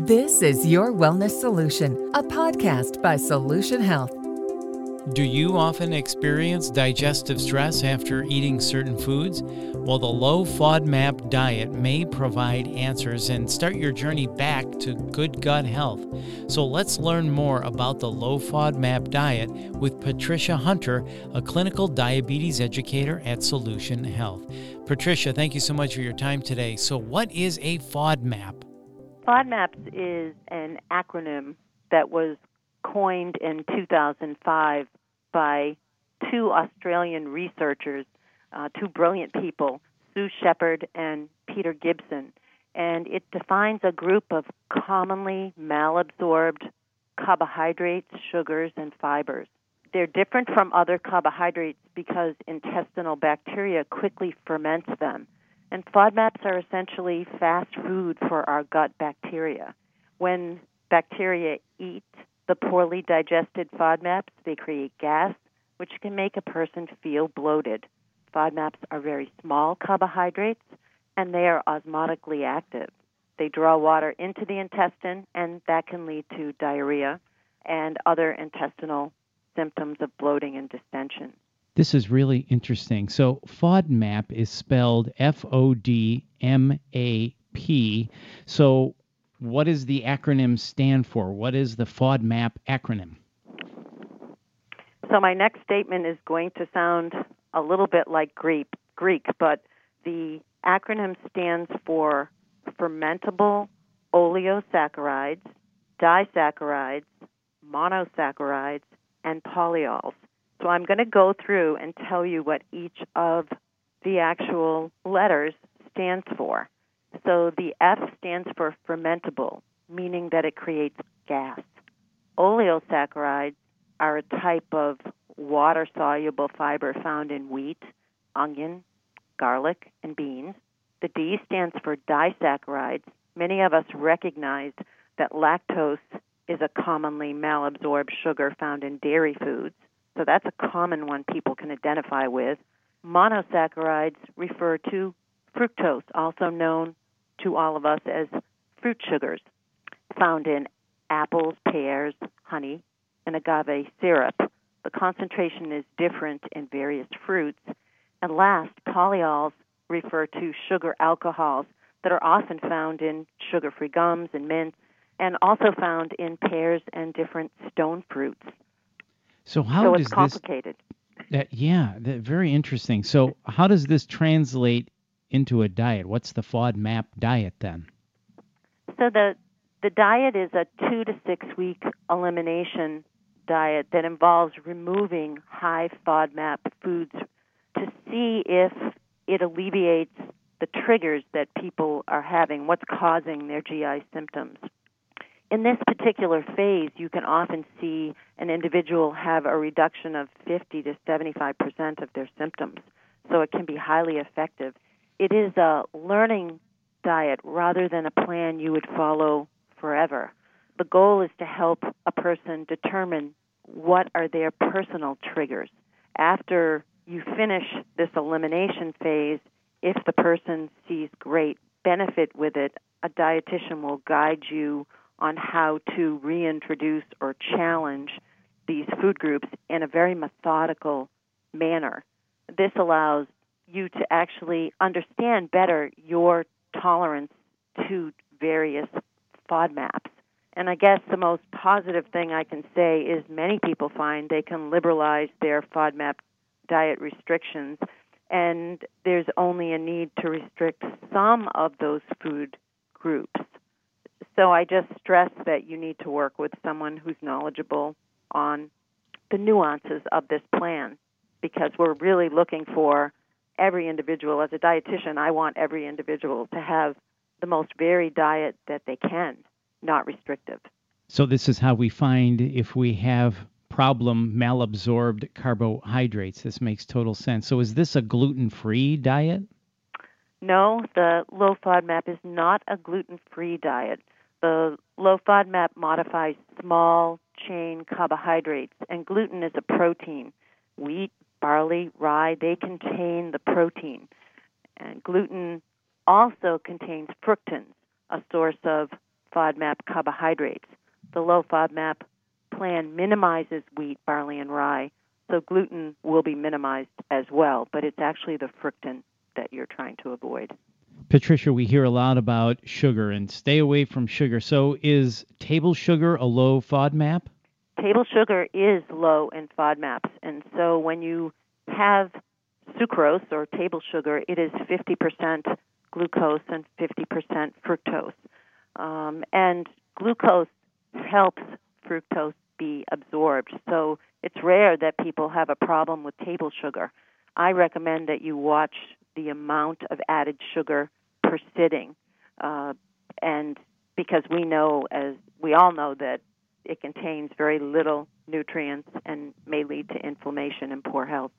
This is Your Wellness Solution, a podcast by Solution Health. Do you often experience digestive stress after eating certain foods? Well, the low FODMAP diet may provide answers and start your journey back to good gut health. So let's learn more about the low FODMAP diet with Patricia Hunter, a clinical diabetes educator at Solution Health. Patricia, thank you so much for your time today. So, what is a FODMAP? FODMAPs is an acronym that was coined in 2005 by two Australian researchers, uh, two brilliant people, Sue Shepherd and Peter Gibson. And it defines a group of commonly malabsorbed carbohydrates, sugars, and fibers. They're different from other carbohydrates because intestinal bacteria quickly ferments them. And FODMAPs are essentially fast food for our gut bacteria. When bacteria eat the poorly digested FODMAPs, they create gas, which can make a person feel bloated. FODMAPs are very small carbohydrates, and they are osmotically active. They draw water into the intestine, and that can lead to diarrhea and other intestinal symptoms of bloating and distension. This is really interesting. So, FODMAP is spelled F O D M A P. So, what does the acronym stand for? What is the FODMAP acronym? So my next statement is going to sound a little bit like Greek, Greek, but the acronym stands for fermentable oligosaccharides, disaccharides, monosaccharides, and polyols. So I'm going to go through and tell you what each of the actual letters stands for. So the F stands for fermentable, meaning that it creates gas. Oligosaccharides are a type of water soluble fiber found in wheat, onion, garlic, and beans. The D stands for disaccharides. Many of us recognize that lactose is a commonly malabsorbed sugar found in dairy foods. So that's a common one people can identify with. Monosaccharides refer to fructose, also known to all of us as fruit sugars found in apples, pears, honey, and agave syrup. The concentration is different in various fruits. And last, polyols refer to sugar alcohols that are often found in sugar free gums and mints, and also found in pears and different stone fruits. So, how so it's complicated. this? Uh, yeah, very interesting. So, how does this translate into a diet? What's the FODMAP diet then? So the the diet is a two to six week elimination diet that involves removing high FODMAP foods to see if it alleviates the triggers that people are having, what's causing their GI symptoms. In this particular phase, you can often see an individual have a reduction of 50 to 75 percent of their symptoms, so it can be highly effective it is a learning diet rather than a plan you would follow forever. The goal is to help a person determine what are their personal triggers. After you finish this elimination phase, if the person sees great benefit with it, a dietitian will guide you on how to reintroduce or challenge these food groups in a very methodical manner. This allows you to actually understand better your tolerance to various FODMAPs. And I guess the most positive thing I can say is many people find they can liberalize their FODMAP diet restrictions, and there's only a need to restrict some of those food groups. So I just stress that you need to work with someone who's knowledgeable on the nuances of this plan because we're really looking for every individual, as a dietitian, I want every individual to have the most varied diet that they can, not restrictive. So, this is how we find if we have problem malabsorbed carbohydrates. This makes total sense. So, is this a gluten free diet? No, the low FODMAP is not a gluten free diet. The low FODMAP modifies small chain carbohydrates, and gluten is a protein. Wheat, barley, rye, they contain the protein. And gluten also contains fructans, a source of FODMAP carbohydrates. The low FODMAP plan minimizes wheat, barley, and rye, so gluten will be minimized as well, but it's actually the fructan that you're trying to avoid. Patricia, we hear a lot about sugar and stay away from sugar. So is table sugar a low FODMAP? Table sugar is low in FODMAPs, and so when you have sucrose or table sugar, it is 50% glucose and 50% fructose. Um, and glucose helps fructose be absorbed. So it's rare that people have a problem with table sugar. I recommend that you watch the amount of added sugar per sitting. Uh, and because we know, as we all know, that it contains very little nutrients and may lead to inflammation and poor health.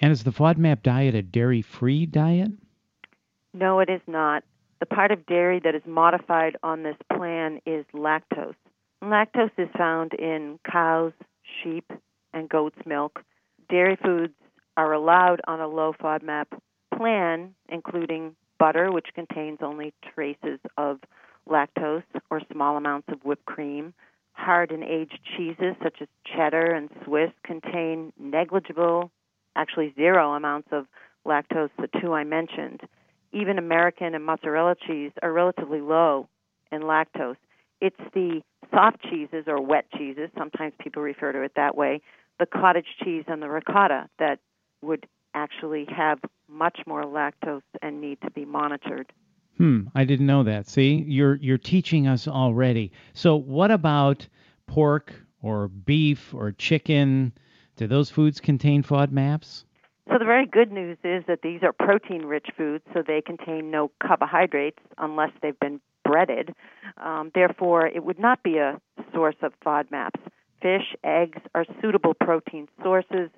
And is the FODMAP diet a dairy free diet? No, it is not. The part of dairy that is modified on this plan is lactose. Lactose is found in cows, sheep, and goat's milk. Dairy foods are allowed on a low FODMAP plan, including butter, which contains only traces of lactose or small amounts of whipped cream. Hard and aged cheeses, such as cheddar and Swiss, contain negligible, actually zero amounts of lactose, the two I mentioned. Even American and mozzarella cheese are relatively low in lactose. It's the soft cheeses or wet cheeses, sometimes people refer to it that way, the cottage cheese and the ricotta that would actually have much more lactose and need to be monitored. Hmm, I didn't know that. See, you're you're teaching us already. So what about pork or beef or chicken? Do those foods contain FODMAPs? So the very good news is that these are protein-rich foods, so they contain no carbohydrates unless they've been breaded. Um, therefore, it would not be a source of FODMAPs. Fish, eggs are suitable protein sources,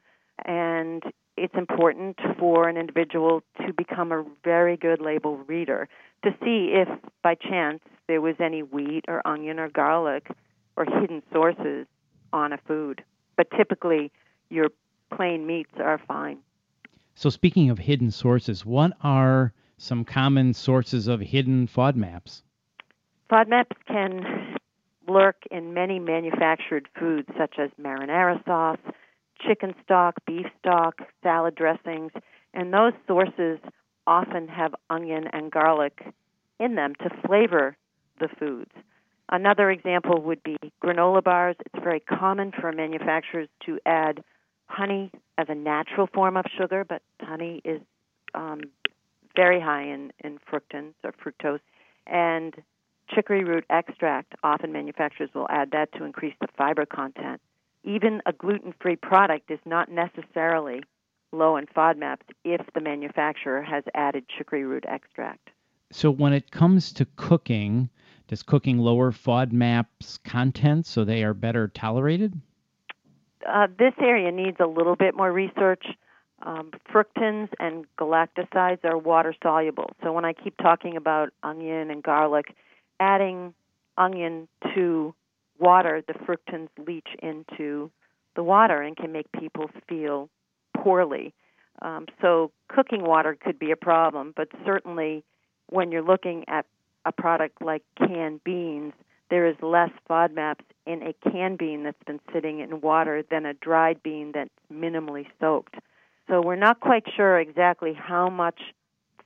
and it's important for an individual to become a very good label reader to see if by chance there was any wheat or onion or garlic or hidden sources on a food. But typically, your plain meats are fine. So, speaking of hidden sources, what are some common sources of hidden FODMAPs? FODMAPs can lurk in many manufactured foods, such as marinara sauce, chicken stock, beef stock, salad dressings, and those sources often have onion and garlic in them to flavor the foods. Another example would be granola bars. It's very common for manufacturers to add honey as a natural form of sugar, but honey is um, very high in, in fructans or fructose. And chicory root extract, often manufacturers will add that to increase the fiber content even a gluten free product is not necessarily low in FODMAPs if the manufacturer has added chicory root extract. So, when it comes to cooking, does cooking lower FODMAPs content so they are better tolerated? Uh, this area needs a little bit more research. Um, fructans and galactosides are water soluble. So, when I keep talking about onion and garlic, adding onion to water, the fructans leach into the water and can make people feel poorly. Um, so cooking water could be a problem, but certainly when you're looking at a product like canned beans, there is less FODMAPs in a canned bean that's been sitting in water than a dried bean that's minimally soaked. So we're not quite sure exactly how much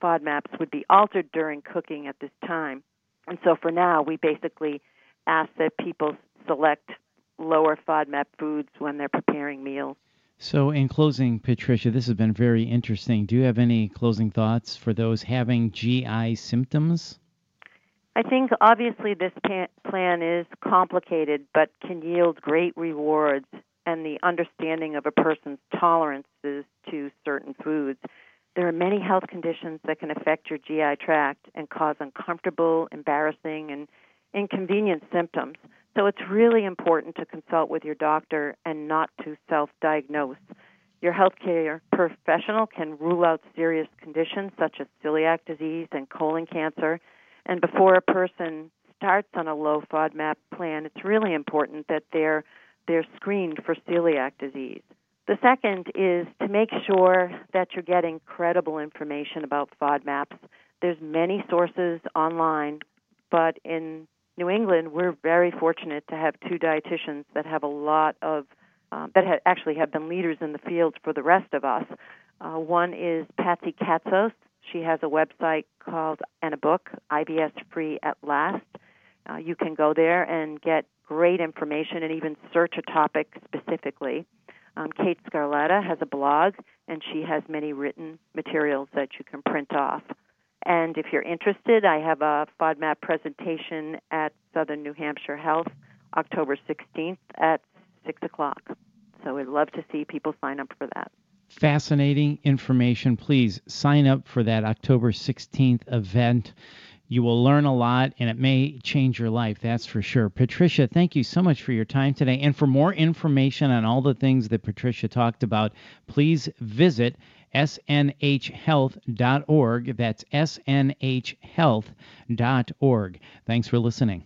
FODMAPs would be altered during cooking at this time. And so for now, we basically ask that people select lower FODMAP foods when they're preparing meals. So, in closing, Patricia, this has been very interesting. Do you have any closing thoughts for those having GI symptoms? I think obviously this plan is complicated but can yield great rewards and the understanding of a person's tolerances to certain foods. There are many health conditions that can affect your GI tract and cause uncomfortable, embarrassing, and inconvenient symptoms. So it's really important to consult with your doctor and not to self diagnose. Your healthcare professional can rule out serious conditions such as celiac disease and colon cancer. And before a person starts on a low FODMAP plan, it's really important that they're they're screened for celiac disease. The second is to make sure that you're getting credible information about FODMAPs. There's many sources online, but in New England, we're very fortunate to have two dietitians that have a lot of um, that ha- actually have been leaders in the field for the rest of us. Uh, one is Patsy Catsos. She has a website called and a book, IBS Free at Last. Uh, you can go there and get great information and even search a topic specifically. Um, Kate Scarlata has a blog, and she has many written materials that you can print off. And if you're interested, I have a FODMAP presentation at Southern New Hampshire Health October 16th at 6 o'clock. So we'd love to see people sign up for that. Fascinating information. Please sign up for that October 16th event. You will learn a lot and it may change your life, that's for sure. Patricia, thank you so much for your time today. And for more information on all the things that Patricia talked about, please visit snhhealth.org. That's snhhealth.org. Thanks for listening.